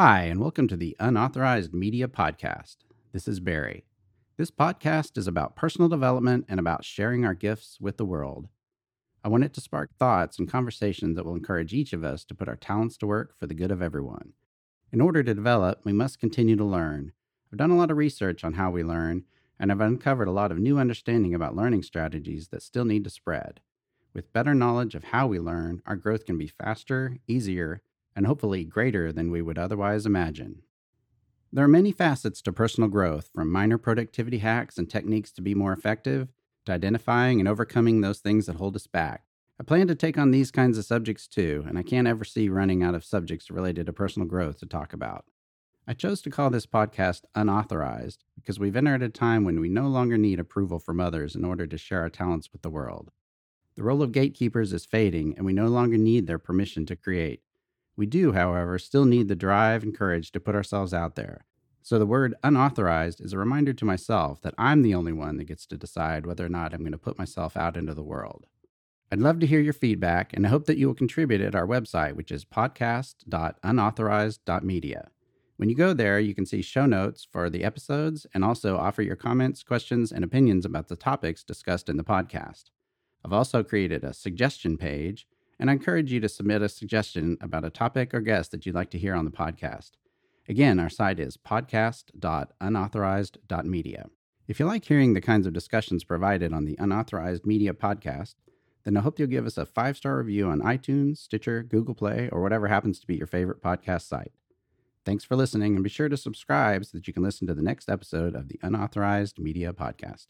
Hi, and welcome to the Unauthorized Media Podcast. This is Barry. This podcast is about personal development and about sharing our gifts with the world. I want it to spark thoughts and conversations that will encourage each of us to put our talents to work for the good of everyone. In order to develop, we must continue to learn. I've done a lot of research on how we learn, and I've uncovered a lot of new understanding about learning strategies that still need to spread. With better knowledge of how we learn, our growth can be faster, easier, and hopefully greater than we would otherwise imagine. There are many facets to personal growth, from minor productivity hacks and techniques to be more effective, to identifying and overcoming those things that hold us back. I plan to take on these kinds of subjects too, and I can't ever see running out of subjects related to personal growth to talk about. I chose to call this podcast Unauthorized because we've entered a time when we no longer need approval from others in order to share our talents with the world. The role of gatekeepers is fading, and we no longer need their permission to create. We do, however, still need the drive and courage to put ourselves out there. So the word unauthorized is a reminder to myself that I'm the only one that gets to decide whether or not I'm going to put myself out into the world. I'd love to hear your feedback, and I hope that you will contribute at our website, which is podcast.unauthorized.media. When you go there, you can see show notes for the episodes and also offer your comments, questions, and opinions about the topics discussed in the podcast. I've also created a suggestion page, and I encourage you to submit a suggestion about a topic or guest that you'd like to hear on the podcast. Again, our site is podcast.unauthorized.media. If you like hearing the kinds of discussions provided on the Unauthorized Media podcast, then I hope you'll give us a five star review on iTunes, Stitcher, Google Play, or whatever happens to be your favorite podcast site. Thanks for listening, and be sure to subscribe so that you can listen to the next episode of the Unauthorized Media Podcast.